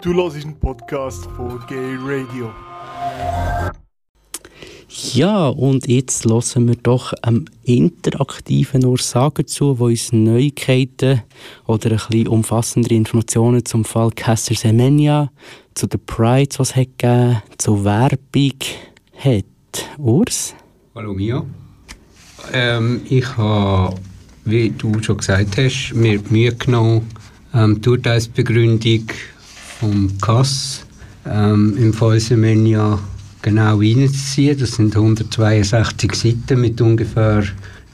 Du hörst einen Podcast von Gay Radio. Ja, und jetzt hören wir doch einem interaktiven Ursager zu, der uns Neuigkeiten oder ein bisschen umfassendere Informationen zum Fall Caster Semenya, zu den Prides, was es gegeben zur Werbung hat. Urs? Hallo Mia. Ähm, ich habe, wie du schon gesagt hast, mir Mühe genommen, ähm, die Urteilsbegründung vom Kass ähm, im Fall Semenya genau reinzuziehen. Das sind 162 Seiten mit ungefähr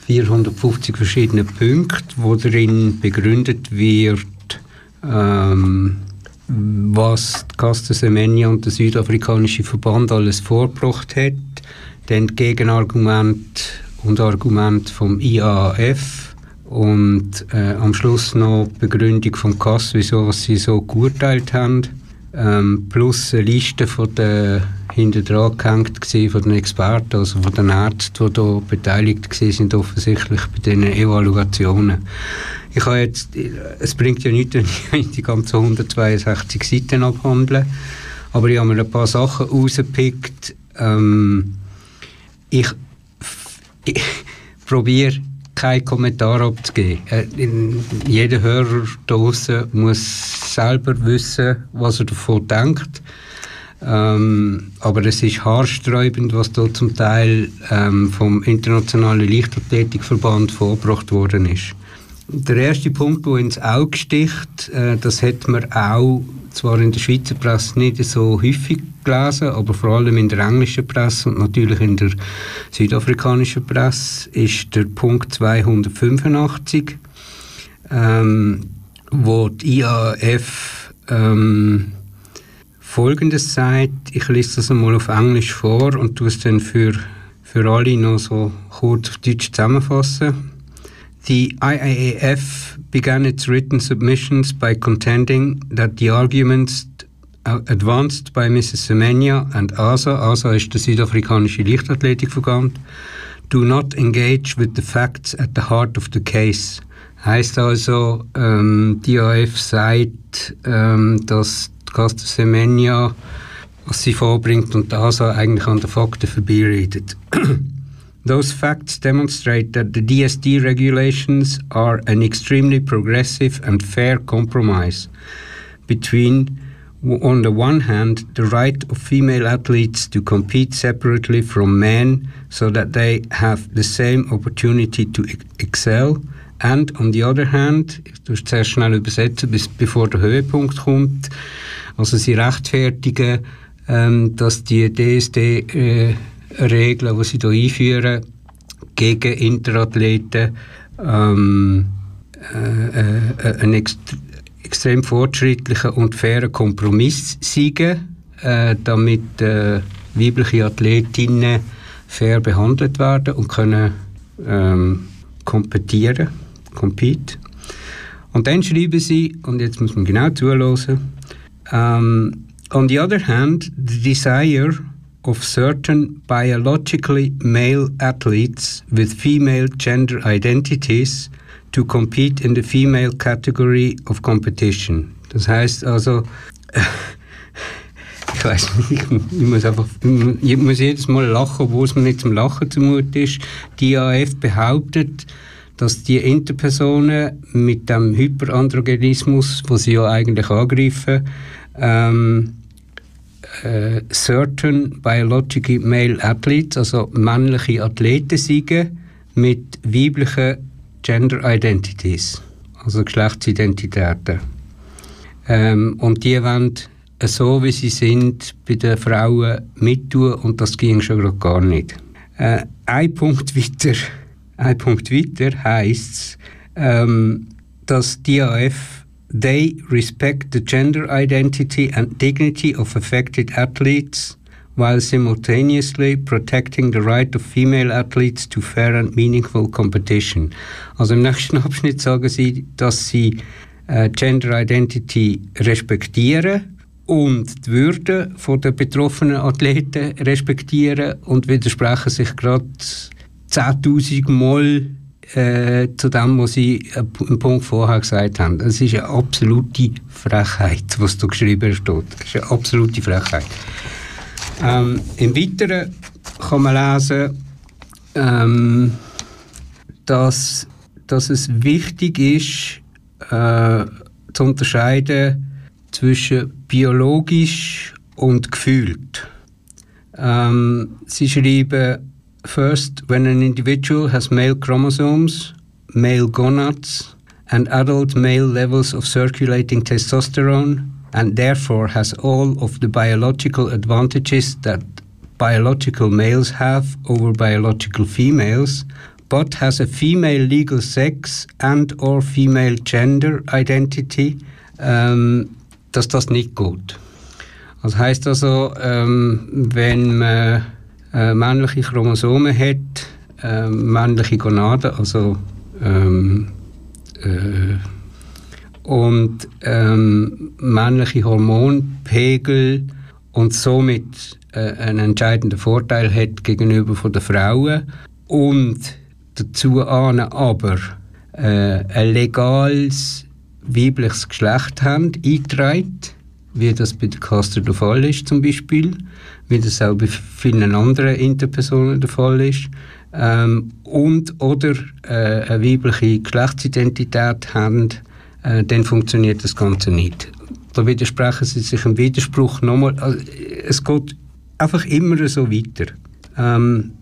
450 verschiedenen Punkten, wo darin begründet wird, ähm, was Casta Semenya und der südafrikanische Verband alles vorgebracht hat. Dann Gegenargument und Argument vom IAF und äh, am Schluss noch die Begründung vom Kass, wieso sie so geurteilt haben. Ähm, plus eine Liste von den gehängt von den Experten, also von den Ärzten, die hier beteiligt waren, offensichtlich bei diesen Evaluationen. Ich habe jetzt, es bringt ja nichts, wenn ich die ganzen 162 Seiten abhandeln, aber ich habe mir ein paar Sachen rausgepickt. Ähm, ich, ich probiere keinen Kommentar abzugeben. Äh, jeder Hörer draußen muss selber wissen, was er davon denkt. Ähm, aber es ist haarsträubend, was da zum Teil ähm, vom Internationalen Leichtathletikverband vorgebracht worden ist. Der erste Punkt, der ins Auge sticht, äh, das hat man auch zwar in der Schweizer Presse nicht so häufig gelesen, aber vor allem in der englischen Presse und natürlich in der südafrikanischen Presse, ist der Punkt 285, ähm, wo die IAF ähm, Folgendes sagt, ich lese das einmal auf Englisch vor und tue es dann für, für alle noch so kurz auf Deutsch zusammenfassen. The IAAF began its written submissions by contending that the arguments advanced by Mrs. Semenya and ASA, ASA ist der südafrikanische Leichtathletikverband, do not engage with the facts at the heart of the case. Heißt also, ähm, die AF sagt, ähm, dass Caster Semenya, was sie vorbringt und da so eigentlich an den Fakten vorbeiredet. Those facts demonstrate that the DSD regulations are an extremely progressive and fair compromise between, on the one hand, the right of female athletes to compete separately from men so that they have the same opportunity to excel, and on the other hand, ich sehr schnell übersetzen, bis, bevor der Höhepunkt kommt, Also sie rechtfertigen, ähm, dass die DSD-Regeln, äh, die sie hier einführen, gegen Interathleten ähm, äh, äh, einen ext extrem fortschrittlichen und fairen Kompromiss siegen, äh, damit äh, weibliche Athletinnen fair behandelt werden und können ähm, kompetieren, compete. Und dann schreiben sie, und jetzt muss man genau zuhören, Um, on the other hand, the desire of certain biologically male athletes with female gender identities to compete in the female category of competition. Das heißt also, ich weiß nicht, ich muss einfach, ich muss jedes Mal lachen, obwohl es mir nicht zum Lachen zumut ist. Die AF behauptet, dass die Interpersonen mit dem Hyperandrogenismus, was sie ja eigentlich angreifen, ähm, äh, certain biological male athletes, also männliche Athleten siegen mit weiblichen Gender Identities, also Geschlechtsidentitäten. Ähm, und die wollen so, wie sie sind, bei den Frauen mittun und das ging schon gar nicht. Äh, ein Punkt weiter, ein weiter heisst ähm, dass die AF They respect the gender identity and dignity of affected athletes while simultaneously protecting the right of female athletes to fair and meaningful competition. Also im nächsten Abschnitt sagen sie, dass sie äh, Gender Identity respektieren und die Würde von der betroffenen Athleten respektieren und widersprechen sich gerade 10.000 Mal äh, zu dem, was äh, im Punkt vorher gesagt haben. Es ist eine absolute Frechheit, was da geschrieben steht. Es ist eine absolute Frechheit. Ähm, Im Weiteren kann man lesen, ähm, dass, dass es wichtig ist, äh, zu unterscheiden zwischen biologisch und gefühlt. Ähm, sie schreiben, first, when an individual has male chromosomes, male gonads, and adult male levels of circulating testosterone, and therefore has all of the biological advantages that biological males have over biological females, but has a female legal sex and or female gender identity, um, ähm, dass das nicht geht. Das heißt also, ähm, wenn man äh, männliche Chromosomen hat, äh, männliche Gonaden, also ähm, äh, und ähm, männliche Hormonpegel und somit äh, einen entscheidenden Vorteil hat gegenüber von den Frauen und dazu ahnen aber äh, ein legales weibliches Geschlecht haben, eingetragen, wie das bei der Caster der Fall ist zum Beispiel, wie das auch bei vielen anderen Interpersonen der Fall ist, ähm, und oder äh, eine weibliche Geschlechtsidentität haben, äh, dann funktioniert das Ganze nicht. Da widersprechen sie sich im Widerspruch nochmal. Also, es geht einfach immer so weiter. Ähm,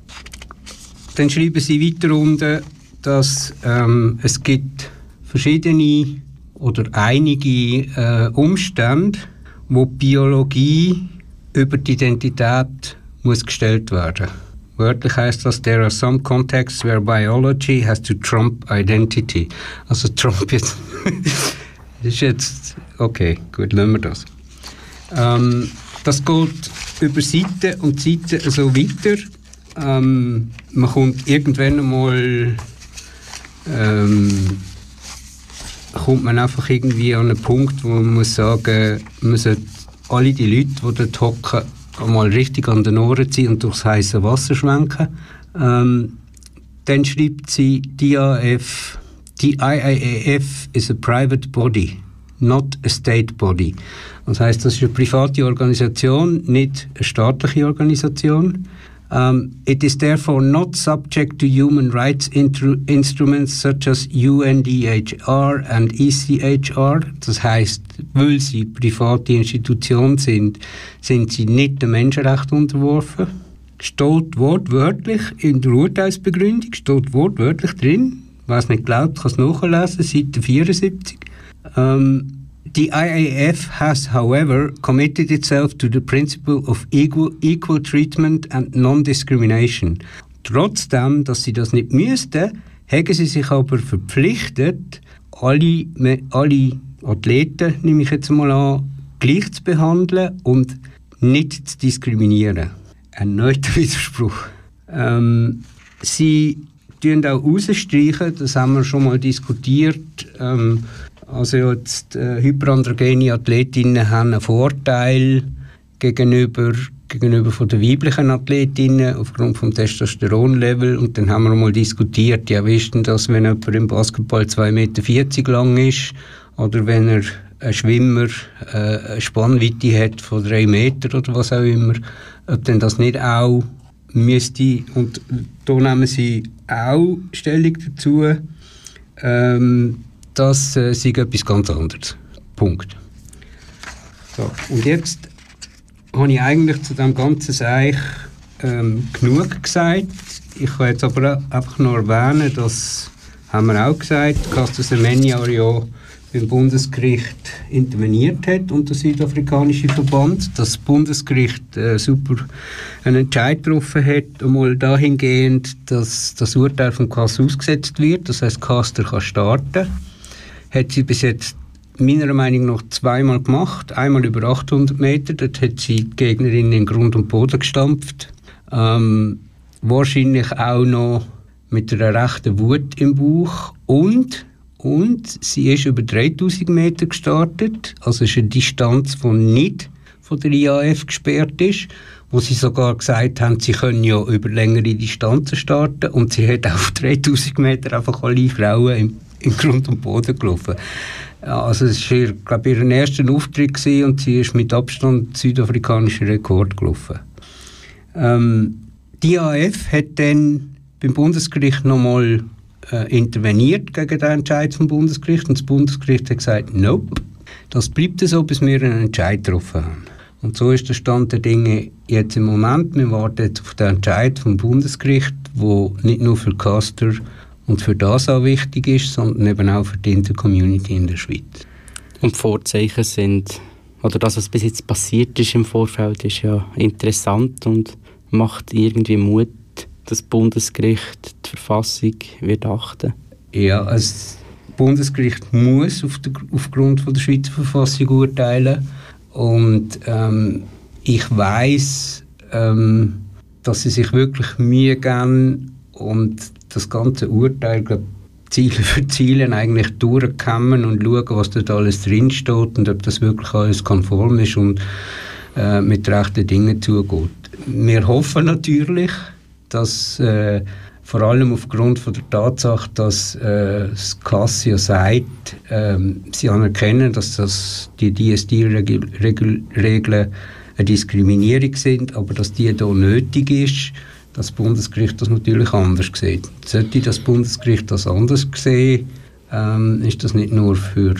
dann schreiben sie weiter unten, dass ähm, es gibt verschiedene oder einige äh, Umstände, wo Biologie über die Identität muss gestellt werden. Wörtlich heißt das, there are some contexts where biology has to trump identity. Also Trump jetzt, ist jetzt, okay, gut, lassen wir das. Ähm, das geht über Seiten und Seiten so weiter. Ähm, man kommt irgendwann einmal ähm, kommt man einfach irgendwie an einen Punkt, wo man muss sagen, man sollte alle die Leute, die dort hocken, mal richtig an den Ohren ziehen und durchs heiße Wasser schwenken. Ähm, dann schreibt sie, IAF, die IAAF is a private body, not a state body. Das heißt, das ist eine private Organisation, nicht eine staatliche Organisation. Um, it is therefore not subject to human rights instruments such as UNDHR and ECHR. Das heißt, weil sie private Institutionen sind, sind sie nicht dem Menschenrecht unterworfen. Steht wortwörtlich in der Urteilsbegründung, steht wortwörtlich drin. Wer es nicht glaubt, kann es nachlesen, Seite 74. Um, The IAF has, however, committed itself to the principle of equal, equal treatment and non-discrimination. Trotzdem, dass sie das nicht müssten, haben sie sich aber verpflichtet, alle, alle Athleten, nehme ich jetzt mal an, gleich zu behandeln und nicht zu diskriminieren. Ein neuer Widerspruch. Ähm, sie tun auch rausstreichen, das haben wir schon mal diskutiert, ähm, also jetzt äh, hyperandrogene Athletinnen haben einen Vorteil gegenüber gegenüber von den weiblichen Athletinnen aufgrund vom Testosteronlevel. Und dann haben wir mal diskutiert, ja wie ist denn das, wenn jemand im Basketball 2,40 Meter lang ist? Oder wenn er ein Schwimmer äh, eine Spannweite hat von 3 Meter oder was auch immer, ob denn das nicht auch müsste, und da nehmen sie auch Stellung dazu, ähm, das äh, sei etwas ganz anderes. Punkt. So, und jetzt habe ich eigentlich zu dem ganzen Seich ähm, genug gesagt. Ich kann jetzt aber einfach noch erwähnen, dass, haben wir auch gesagt, Castor Semenya ja beim Bundesgericht interveniert hat und der südafrikanische Verband, dass das Bundesgericht äh, super einen Entscheid getroffen hat, einmal dahingehend, dass das Urteil von Kass ausgesetzt wird, das heißt Caster kann starten hat sie bis jetzt meiner Meinung nach zweimal gemacht. Einmal über 800 Meter, dort hat sie die Gegnerin in Grund und Boden gestampft. Ähm, wahrscheinlich auch noch mit einer rechten Wut im Bauch. Und und sie ist über 3000 Meter gestartet, also ist eine Distanz von nicht von der IAF gesperrt ist, wo sie sogar gesagt haben, sie können ja über längere Distanzen starten. Und sie hat auf 3000 Meter einfach alle Frauen im, im Grund und Boden gelaufen. Also es war, ihr, glaube ich, ihr erster Auftritt gewesen und sie ist mit Abstand südafrikanischen Rekord gelaufen. Ähm, die IAF hat dann beim Bundesgericht nochmal äh, interveniert gegen den Entscheid vom Bundesgericht und das Bundesgericht hat gesagt, nope, das bleibt so, bis wir einen Entscheid getroffen haben. Und so ist der Stand der Dinge jetzt im Moment. Wir warten jetzt auf den Entscheid vom Bundesgericht, wo nicht nur für Caster und für das auch wichtig ist, sondern eben auch für die Intercommunity in der Schweiz. Und die Vorzeichen sind, oder das, was bis jetzt passiert ist im Vorfeld, ist ja interessant und macht irgendwie Mut, dass das Bundesgericht die Verfassung wird achten. Ja, also das Bundesgericht muss auf der, aufgrund von der Schweizer Verfassung urteilen und ähm, ich weiß, ähm, dass sie sich wirklich Mühe geben und das ganze Urteil, glaub, Ziele für Ziele eigentlich durchkommen und schauen, was dort alles drinsteht und ob das wirklich alles konform ist und äh, mit rechten Dingen zugeht. Wir hoffen natürlich, dass äh, vor allem aufgrund von der Tatsache, dass äh, das Cassia sagt, äh, sie anerkennen, dass das die DSD-Regeln eine Diskriminierung sind, aber dass die hier nötig ist, das Bundesgericht das natürlich anders sieht. Sollte das Bundesgericht das anders sehen, ähm, ist das nicht nur für,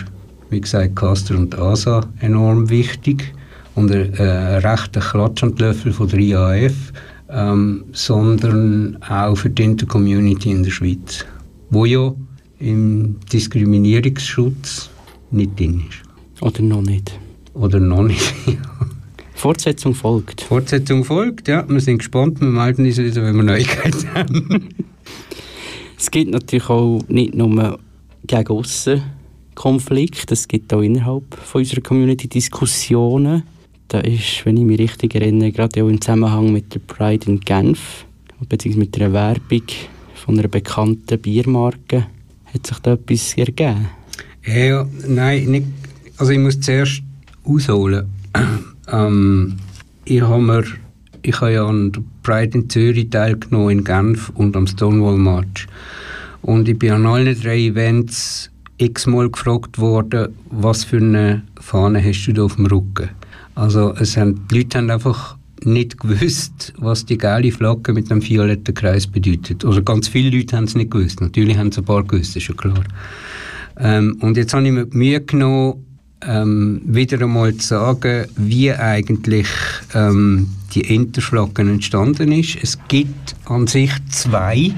wie gesagt, Caster und ASA enorm wichtig und ein äh, rechter Klatsch an Löffel von der IAF, ähm, sondern auch für die Intercommunity in der Schweiz, wo ja im Diskriminierungsschutz nicht drin ist. Oder noch nicht. Oder noch nicht, Fortsetzung folgt. Fortsetzung folgt, ja. Wir sind gespannt. Wir melden uns wieder, wenn wir Neuigkeiten haben. es gibt natürlich auch nicht nur gegen aussen Konflikte, es gibt auch innerhalb von unserer Community Diskussionen. Da ist, wenn ich mich richtig erinnere, gerade auch im Zusammenhang mit der Pride in Genf, beziehungsweise mit einer Werbung von einer bekannten Biermarke, hat sich da etwas ergeben? Ja, nein, nicht. Also ich muss zuerst ausholen. Ähm, ich habe habe ja an der Pride in Zürich teilgenommen, in Genf und am Stonewall March. Und ich bin an allen drei Events x-mal gefragt worden, was für eine Fahne hast du da auf dem Rücken? Also es haben, die Leute haben einfach nicht gewusst, was die gelbe Flagge mit dem violetten Kreis bedeutet. Oder ganz viele Leute haben es nicht gewusst. Natürlich haben es ein paar gewusst, ist schon klar. Ähm, und jetzt habe ich mir die Mühe genommen, ähm, wieder einmal zu sagen, wie eigentlich ähm, die Interflaggen entstanden ist. Es gibt an sich zwei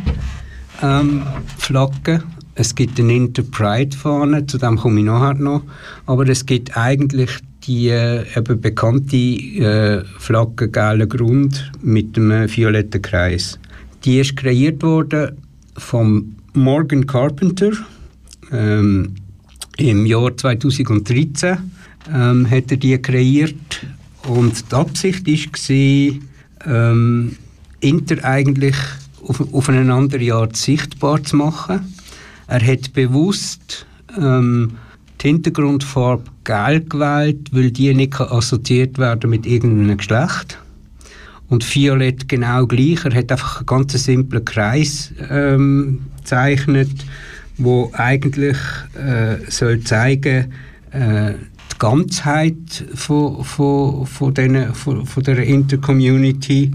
ähm, Flaggen. Es gibt eine Interpride-Fahne, zu dem komme ich nachher noch. Aber es gibt eigentlich die äh, eben bekannte äh, Flagge gelber Grund mit dem violetten Kreis. Die ist kreiert worden von Morgan Carpenter. Ähm, im Jahr 2013 ähm, hat er die kreiert und die Absicht war, ähm, Inter eigentlich auf, auf eine andere Art sichtbar zu machen. Er hat bewusst ähm, die Hintergrundfarbe gelb gewählt, weil die nicht assoziiert werden mit irgendeinem Geschlecht. Und Violett genau gleich. Er hat einfach einen ganz simplen Kreis ähm, gezeichnet wo eigentlich äh, soll zeigen äh, die Ganzheit von, von, von, den, von, von der Intercommunity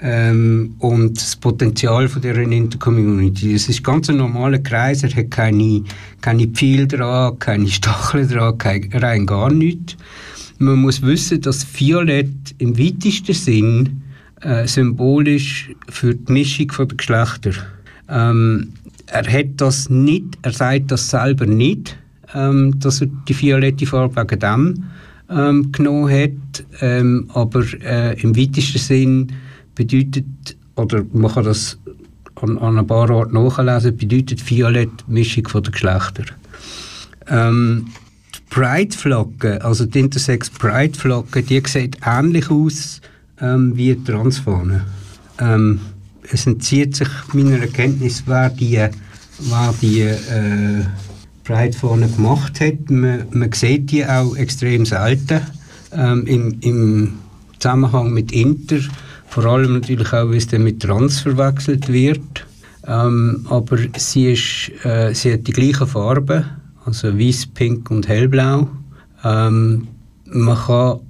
ähm, und das Potenzial von der Intercommunity. Es ist ganz ein normaler Kreis, er hat keine, keine Pfeile dran, keine Stacheln dran, kein, rein gar nichts. Man muss wissen, dass Violett im weitesten Sinn äh, symbolisch für die Mischung der Geschlechter. Ähm, er hat das nicht, er sagt das selber nicht, ähm, dass er die violette Farbe wegen dem ähm, genommen hat, ähm, aber äh, im weitesten Sinn bedeutet, oder man kann das an, an ein paar Orten nachlesen, bedeutet Violett Mischung der Geschlechter. Ähm, die Pride-Flagge, also die Intersex Pride-Flagge, die sieht ähnlich aus ähm, wie die Transfahne. Es entzieht sich meiner Erkenntnis, wer die, wer die äh, Pride vorne gemacht hat. Man, man sieht die auch extrem selten. ähm, im, im Zusammenhang mit Inter, vor allem natürlich auch, wie es dann mit Trans verwechselt wird. Ähm, aber sie, ist, äh, sie hat die gleichen Farben, also weiß, pink und hellblau. Ähm, man kann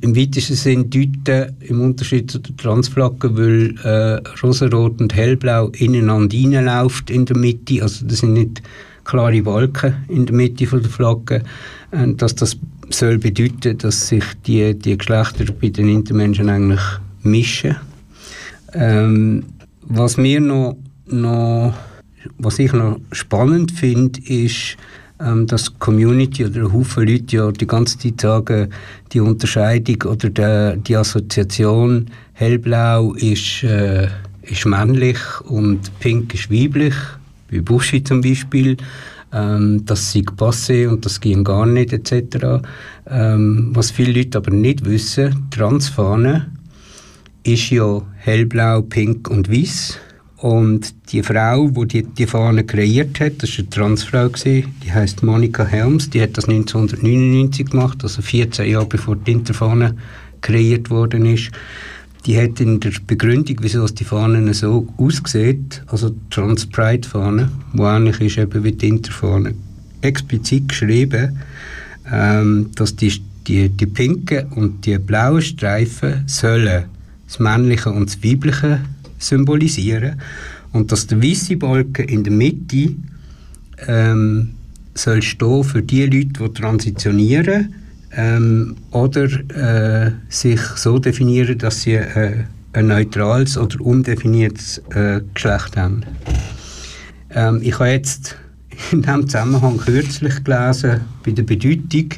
im weitesten Sinn deuten, im Unterschied zu der Transflagge, weil äh, rosarot und hellblau ineinander reinläuft in der Mitte, also das sind nicht klare Wolken in der Mitte von der Flagge, äh, dass das soll bedeuten, dass sich die, die Geschlechter bei den Intermenschen eigentlich mischen. Ähm, was mir noch, noch, was ich noch spannend finde, ist, ähm, dass Community oder ein Haufen Leute ja die ganze Zeit sagen, die Unterscheidung oder der, die Assoziation hellblau ist, äh, ist männlich und pink ist weiblich, wie Buschi zum Beispiel. Ähm, das sei passé und das ging gar nicht etc. Ähm, was viele Leute aber nicht wissen, Transfahne ist ja hellblau, pink und weiß und die Frau, die die, die Fahne kreiert hat, das war eine Transfrau, gewesen, die heißt Monika Helms, die hat das 1999 gemacht, also 14 Jahre bevor die Interfahne kreiert worden ist. Die hat in der Begründung, wieso die Fahne so aussieht, also die Trans Pride Fahne, die ähnlich ist eben wie die Interfahne, explizit geschrieben, ähm, dass die, die, die pinken und die blauen Streifen sollen das Männliche und das Weibliche symbolisieren und dass der weiße Balken in der Mitte ähm, soll stehen für die Leute, die transitionieren ähm, oder äh, sich so definieren, dass sie äh, ein neutrales oder undefiniertes äh, Geschlecht haben. Ähm, ich habe jetzt in diesem Zusammenhang kürzlich gelesen, bei der Bedeutung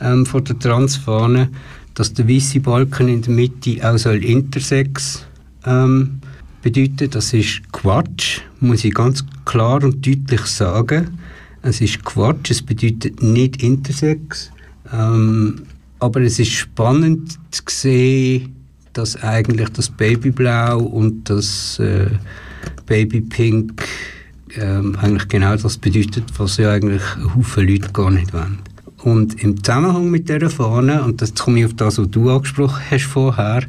ähm, von der Transfahne, dass der weiße Balken in der Mitte auch soll intersex ähm, bedeutet, das ist Quatsch, muss ich ganz klar und deutlich sagen. Es ist Quatsch, es bedeutet nicht Intersex. Ähm, aber es ist spannend zu sehen, dass eigentlich das Babyblau und das äh, Babypink ähm, eigentlich genau das bedeutet, was ja eigentlich Haufen Leute gar nicht wollen. Und im Zusammenhang mit dieser Fahne, und das komme ich auf das, was du angesprochen hast vorher,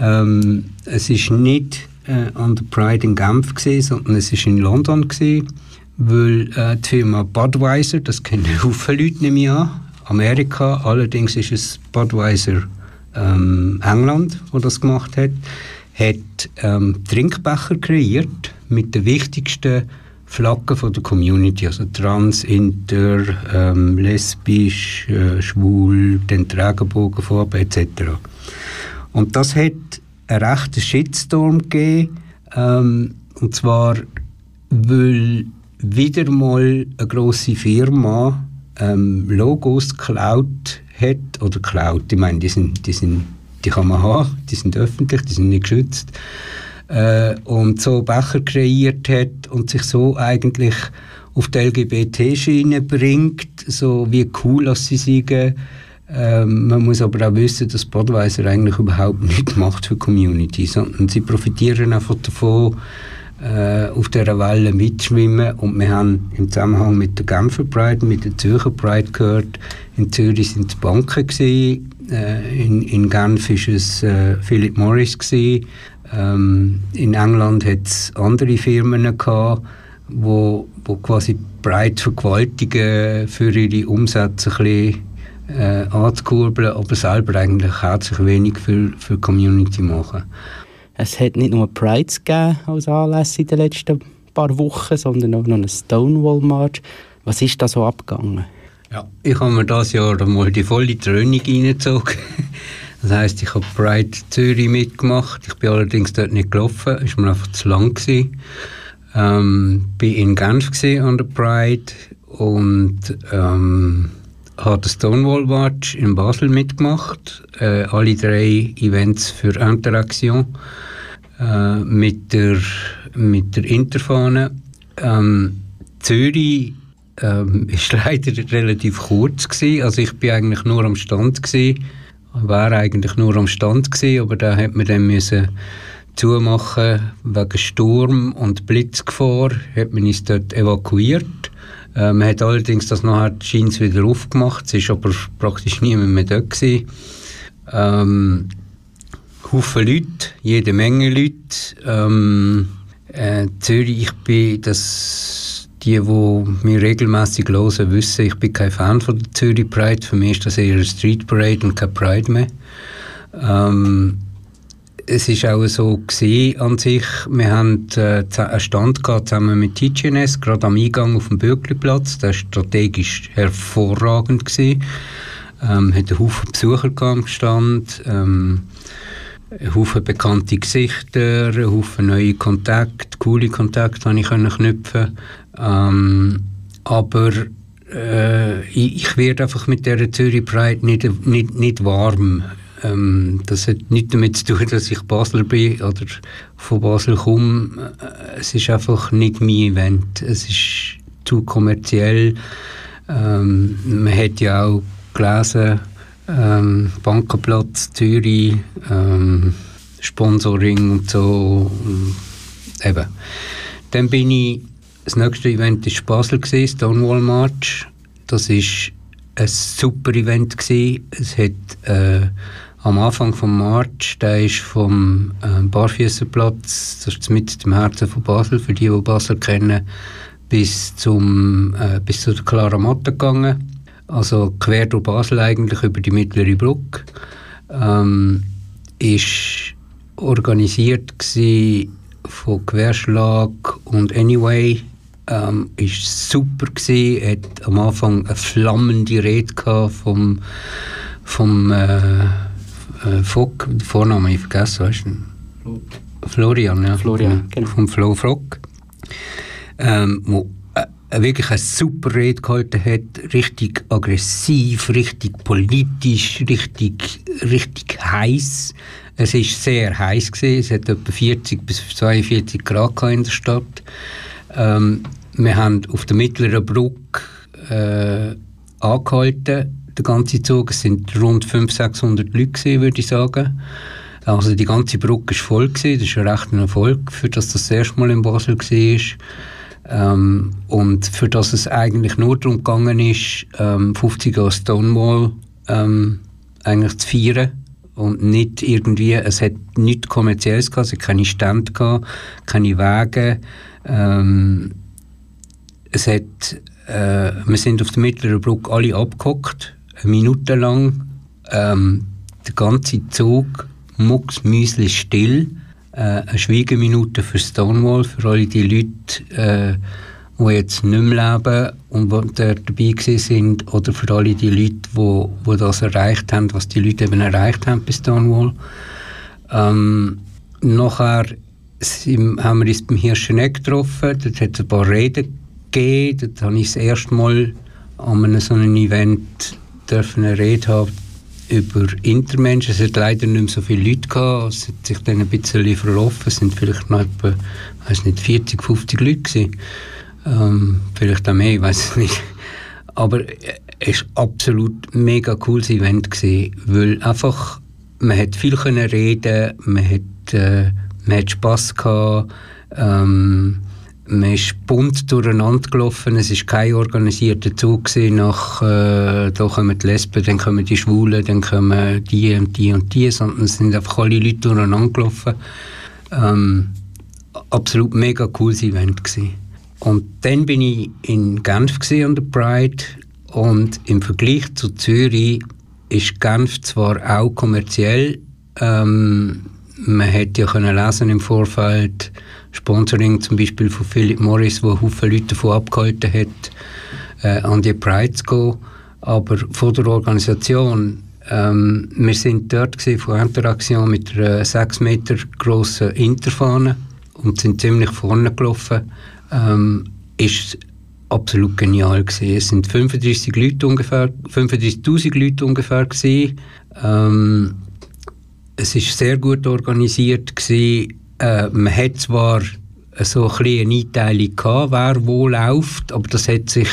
ähm, es ist nicht äh, an der Pride in Genf gewesen, sondern es war in London gewesen, weil äh, die Firma Budweiser, das kennen viele Leute nicht mehr an, Amerika, allerdings ist es Budweiser ähm, England, wo das gemacht hat, hat ähm, Trinkbecher kreiert mit den wichtigsten Flaggen von der Community, also trans, inter, ähm, lesbisch, äh, schwul, den Regenbogenfarbe etc. Und das hat einen rechten Shitstorm gegeben. Ähm, und zwar, weil wieder mal eine grosse Firma ähm, Logos geklaut hat, oder geklaut, ich meine, die, sind, die, sind, die kann man haben, die sind öffentlich, die sind nicht geschützt, äh, und so Becher kreiert hat und sich so eigentlich auf die LGBT-Schiene bringt, so wie cool dass sie sagen, ähm, man muss aber auch wissen, dass Budweiser eigentlich überhaupt nichts macht für die Community, sondern sie profitieren einfach davon, äh, auf dieser Welle mitschwimmen. Und wir haben im Zusammenhang mit der Genfer Pride, mit der Zürcher Pride gehört, in Zürich sind es Banken äh, in, in Genf war es äh, Philip Morris gewesen, ähm, in England hat es andere Firmen gehabt, wo, wo quasi Pride vergewaltigen für ihre Umsätze ein bisschen äh, anzukurbeln, aber selber eigentlich herzlich wenig für, für die Community machen. Es hat nicht nur Prides gegeben als Anlässe in den letzten paar Wochen, sondern auch noch einen Stonewall March. Was ist da so abgegangen? Ja, ich habe mir dieses Jahr mal die volle Dröhnung reingezogen. Das heisst, ich habe Pride Zürich mitgemacht. Ich bin allerdings dort nicht gelaufen, es war mir einfach zu lang. Gewesen. Ähm, bin in Genf an der Pride und ähm, den Stonewall March in Basel mitgemacht. Äh, alle drei Events für Interaction äh, mit, der, mit der Interfahne. Ähm, Zürich ähm, leider relativ kurz gewesen. Also ich bin eigentlich nur am Stand gewesen. War eigentlich nur am Stand gewesen, aber da hat man dann müssen zumachen wegen Sturm und Blitzgefahr. Hat man uns dort evakuiert. Äh, man hat allerdings das nachher scheint wieder aufgemacht. Es war aber praktisch niemand mehr dort gewesen. Ähm, Haufen Leute, jede Menge Leute. Ähm, äh, Zürich, ich bin das, die, die mich regelmäßig hören, wissen, ich bin kein Fan von der Zürich Pride. Für mich ist das eher eine Street Parade und kein Pride mehr. Ähm, es ist auch so gesehen an sich. Wir haben äh, einen Stand gehabt, zusammen mit TGNS, gerade am Eingang auf dem Bürgliplatz. Der war strategisch hervorragend gewesen. Ähm, hat einen Haufen Besucher am Stand. Ähm, Haufen bekannte Gesichter, ein Haufen neue Kontakte, coole Kontakte, die ich knüpfen ähm, Aber äh, ich, ich werde einfach mit der Zürich Pride nicht, nicht, nicht warm. Ähm, das hat nichts damit zu tun, dass ich Basler bin oder von Basel komme. Äh, es ist einfach nicht mein Event. Es ist zu kommerziell. Ähm, man hat ja auch gelesen, ähm, Bankenplatz Zürich, ähm, Sponsoring und so. Eben. Dann bin ich, das nächste Event war Basel, gewesen, Stonewall March. Das war ein super Event. Gewesen. Es hat äh, am Anfang vom March, der ist vom äh, Barfüßerplatz, das ist mit dem Herzen von Basel, für die, die Basel kennen, bis, zum, äh, bis zu der Clara Matta gegangen also quer durch Basel eigentlich über die mittlere Brücke. Ähm, ist organisiert von Querschlag und Anyway. Ähm, ist super gewesen, hat am Anfang eine flammende Rede vom vom äh, äh, Fock, den Vornamen ich vergessen, weißt du? Florian, ja. Florian, genau. Vom Flo Frock. Ähm, wo wirklich eine super Rede gehalten hat, richtig aggressiv, richtig politisch, richtig, richtig heiß. Es ist sehr heiß gewesen. Es hat etwa 40 bis 42 Grad in der Stadt. Ähm, wir haben auf der mittleren Brücke äh, angehalten, der ganze Zug. Es sind rund 500, 600 Leute würde ich sagen. Also die ganze Brücke war voll gewesen. Das ist ein rechter Erfolg, für das, das erste Mal in Basel war. Ähm, und für das es eigentlich nur darum gegangen ist, ähm, 50 Jahre Stonewall ähm, eigentlich zu feiern und nicht irgendwie, es hat nichts Kommerzielles gehabt, es hat keine Stände gehabt, keine Wege, ähm, es hat, äh, wir sind auf der Mittleren Brücke alle abgehockt, eine Minute lang, ähm, der ganze Zug mucksmüsli still, äh, eine Schweigeminute für Stonewall, für alle die Leute, äh, die jetzt nicht mehr leben und die dabei sind, oder für alle die Leute, die, die das erreicht haben, was die Leute eben erreicht haben bei Stonewall. Ähm, nachher haben wir uns beim Hirscheneck getroffen, dort hat es ein paar Reden gegeben, dort habe ich das erste Mal an einem so einem Event dürfen eine Rede haben über Intermenschen. Es hat leider nicht mehr so viele Leute gehabt. Es hat sich dann ein bisschen verlaufen. Es sind vielleicht noch etwa, weiß nicht, 40, 50 Leute gewesen. Ähm, vielleicht auch mehr, ich weiß nicht. Aber es war absolut mega cooles Event gewesen, weil einfach, man hat viel können reden, man hat, äh, man hat Spass gehabt, ähm, man ist bunt durcheinander gelaufen. Es war kein organisierter Zug nach, äh, da kommen die Lesben, dann kommen die Schwulen, dann kommen die und die und die, sondern es sind einfach alle Leute durcheinander gelaufen. Ähm, absolut mega cooles Event gewesen. Und dann bin ich in Genf an der Pride und im Vergleich zu Zürich ist Genf zwar auch kommerziell, ähm, man hätte ja können lesen im Vorfeld Sponsoring zum Beispiel von Philip Morris, wo viele Leute davon abgehalten hat, äh, an die Pride zu gehen. Aber von der Organisation, ähm, wir sind dort von Interaktion mit einer 6 Meter grossen Interfahne und sind ziemlich vorne gelaufen. Ähm, ist absolut genial gewesen. Es sind 35 Leute ungefähr, 35.000 Leute ungefähr gewesen. Ähm, es ist sehr gut organisiert gewesen. Äh, man hat zwar so ein eine Einteilung gehabt, wer wo läuft, aber das hat sich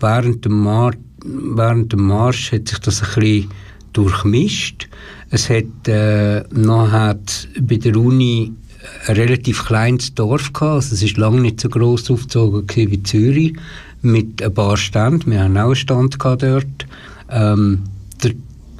während dem, Mar während dem Marsch hat sich das ein bisschen durchmischt. Es hat äh, nachher bei der Uni ein relativ kleines Dorf gehabt, also es ist lange nicht so groß aufgezogen wie Zürich, mit ein paar Ständen. Wir haben auch einen Stand dort. Ähm, der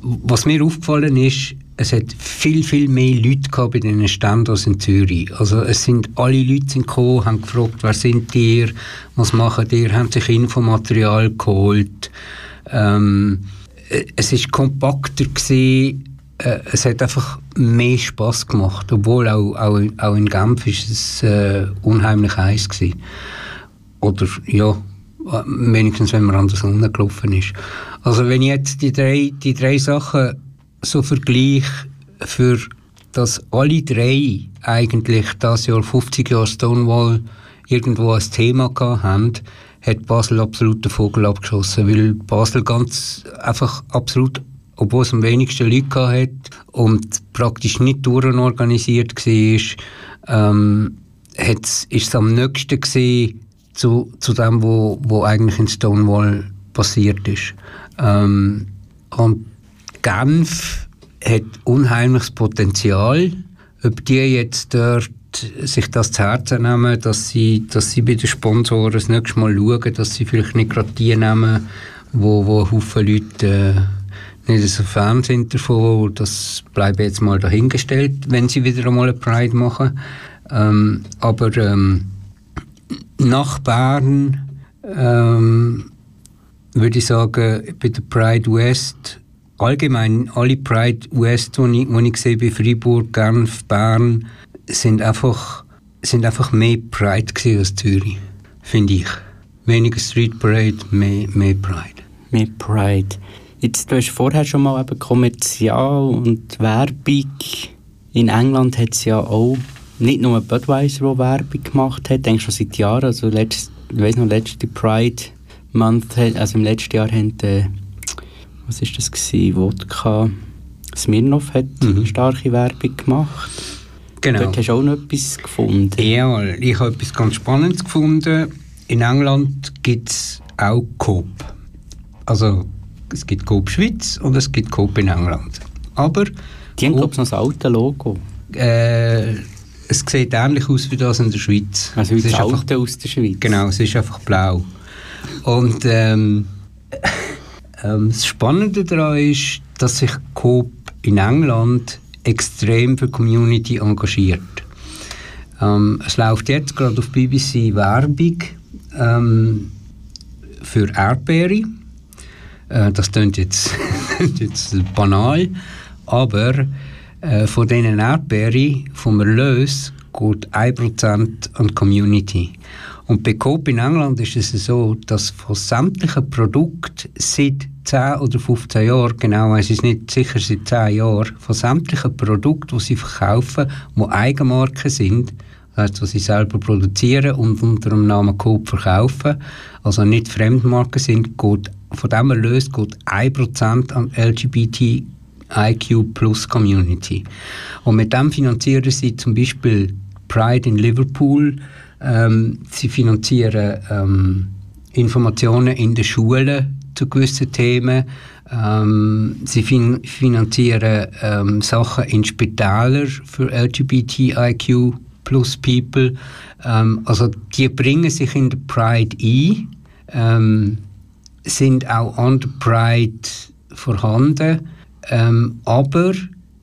was mir aufgefallen ist, es hat viel, viel mehr Leute gehabt bei diesen Ständen als in Zürich. Also es sind alle Leute gekommen, haben gefragt, wer sind ihr, was machen ihr, haben sich Infomaterial geholt. Ähm, es ist kompakter gewesen, äh, es hat einfach mehr Spaß gemacht, obwohl auch, auch, auch in Genf ist es äh, unheimlich heiß gewesen. Oder ja, wenigstens wenn man an der Sonne gelaufen ist. Also wenn ich jetzt die drei, die drei Sachen so vergleiche, für dass alle drei eigentlich das Jahr 50 Jahre Stonewall irgendwo als Thema haben, hat Basel absolut den Vogel abgeschossen, weil Basel ganz einfach absolut, obwohl es am wenigsten Leute hat und praktisch nicht durchorganisiert war, ähm, ist es am nächsten zu, zu dem, wo, wo eigentlich in Stonewall passiert ist. Ähm, und Genf hat unheimliches Potenzial. Ob die jetzt dort sich das zu Herzen nehmen, dass sie, dass sie bei den Sponsoren das nächste Mal schauen, dass sie vielleicht nicht gerade die nehmen, wo, wo Haufen Leute äh, nicht so Fan sind davon. Das bleibt jetzt mal dahingestellt, wenn sie wieder einmal eine Pride machen. Ähm, aber ähm, nach Bern ähm, würde ich sagen, bei der Pride West, allgemein alle Pride West, die ich, die ich sehe bei Freiburg, Genf, Bern, sind einfach, sind einfach mehr Pride als Zürich, finde ich. Weniger Street Parade, mehr, mehr Pride. Mehr Pride. Jetzt, du hast vorher schon mal eben Kommerzial und Werbung. In England hat es ja auch nicht nur Budweiser, der Werbung gemacht hat, denke schon seit Jahren. Also letzt, ich weiß noch, letzte Pride Month, also im letzten Jahr haben, äh, was ist das gewesen, Wodka Smirnoff hat mhm. starke Werbung gemacht. Genau. Dort hast du auch noch etwas gefunden. Ja, ich habe etwas ganz Spannendes gefunden. In England gibt es auch Coop. Also es gibt Coop Schweiz und es gibt Coop in England. Aber... Die haben, glaube ich, noch das alte Logo. Äh, es sieht ähnlich aus wie das in der Schweiz. Also wie das alte aus der Schweiz? Genau, es ist einfach blau. Und ähm, ähm, das Spannende daran ist, dass sich Coop in England extrem für Community engagiert. Ähm, es läuft jetzt gerade auf BBC Werbung ähm, für Erdbeere. Äh, das klingt jetzt, jetzt banal, aber äh, von diesen Erdbeeren, vom Erlös, geht 1% an die Community. Und bei Coop in England ist es so, dass von sämtlichen Produkten seit 10 oder 15 Jahren, genau weiß ich nicht, sicher seit 10 Jahren, von sämtlichen Produkten, die sie verkaufen, die Eigenmarken sind, das heißt, was sie selber produzieren und unter dem Namen Coop verkaufen, also nicht Fremdmarken sind, geht, von dem Erlös geht 1% an LGBT IQ Plus Community. Und mit dem finanzieren sie zum Beispiel Pride in Liverpool, ähm, sie finanzieren ähm, Informationen in den Schulen zu gewissen Themen, ähm, sie fin finanzieren ähm, Sachen in Spitälern für LGBTIQ plus People. Ähm, also die bringen sich in der Pride ein, ähm, sind auch an der Pride vorhanden aber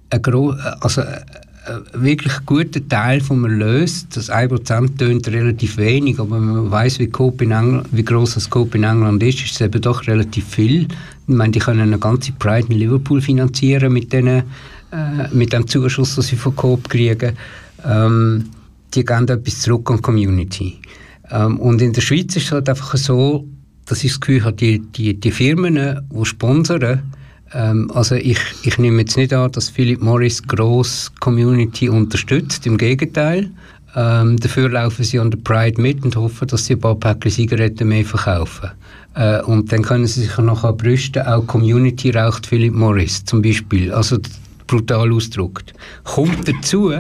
ein gro also, wirklich guter Teil vom Erlös, das 1% tönt relativ wenig, aber wenn man weiß, wie, wie groß das Coop in England ist, ist es eben doch relativ viel. Ich meine, die können eine ganze Pride in Liverpool finanzieren mit, denen, äh, mit dem Zuschuss, den sie von Coop kriegen. Ähm, die geben etwas zurück an die Community. Ähm, und in der Schweiz ist es halt einfach so, dass ich das Gefühl habe, die, die, die Firmen, die sponsern, ähm, also ich, ich nehme jetzt nicht an, dass Philip Morris gross Community unterstützt, im Gegenteil. Ähm, dafür laufen sie an der Pride mit und hoffen, dass sie ein paar Päckchen Zigaretten mehr verkaufen. Äh, und dann können sie sich noch brüsten, auch Community raucht Philip Morris zum Beispiel. Also brutal ausgedrückt. Kommt dazu,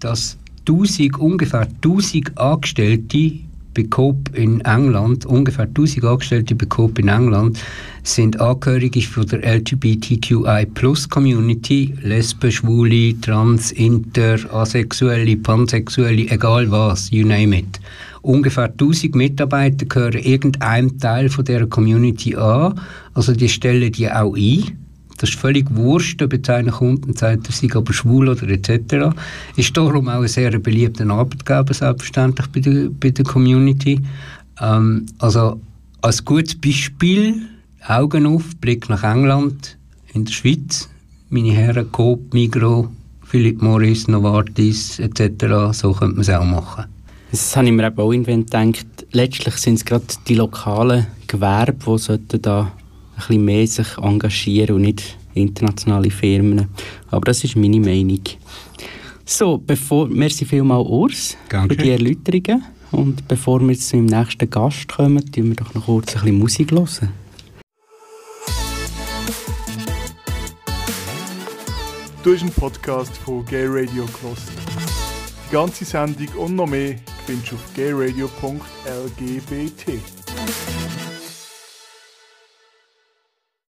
dass 1000, ungefähr 1000 Angestellte bei Coop in England, ungefähr 1000 Angestellte bei Coop in England, sind angehörig von der LGBTQI Plus Community, Lesben, Schwule, Trans, Inter, Asexuelle, Pansexuelle, egal was, you name it. Ungefähr 1000 Mitarbeiter gehören irgendeinem Teil von dieser Community an, also die stellen die auch ein Das ist völlig wurscht, ob jetzt einer kommt und sagt, er sei aber schwul oder etc. Ist darum auch ein sehr beliebter Arbeitgeber, selbstverständlich bei der, bei der Community. Ähm, also als gutes Beispiel, Augen auf, Blick nach England, in der Schweiz, meine Herren Coop, Migro, Philip Morris, Novartis etc., so könnte man es auch machen. Das habe ich mir eben auch gedacht, letztlich sind es gerade die lokalen Gewerbe, die da ein bisschen mehr sich engagieren und nicht internationale Firmen. Aber das ist meine Meinung. So, bevor, merci vielmals Urs Danke. für die Erläuterungen. Und bevor wir zu dem nächsten Gast kommen, tun wir doch noch kurz ein bisschen Musik hören. Du hast einen Podcast von Gay Radio gehört. Die ganze Sendung und noch mehr findest du auf gayradio.lgbt.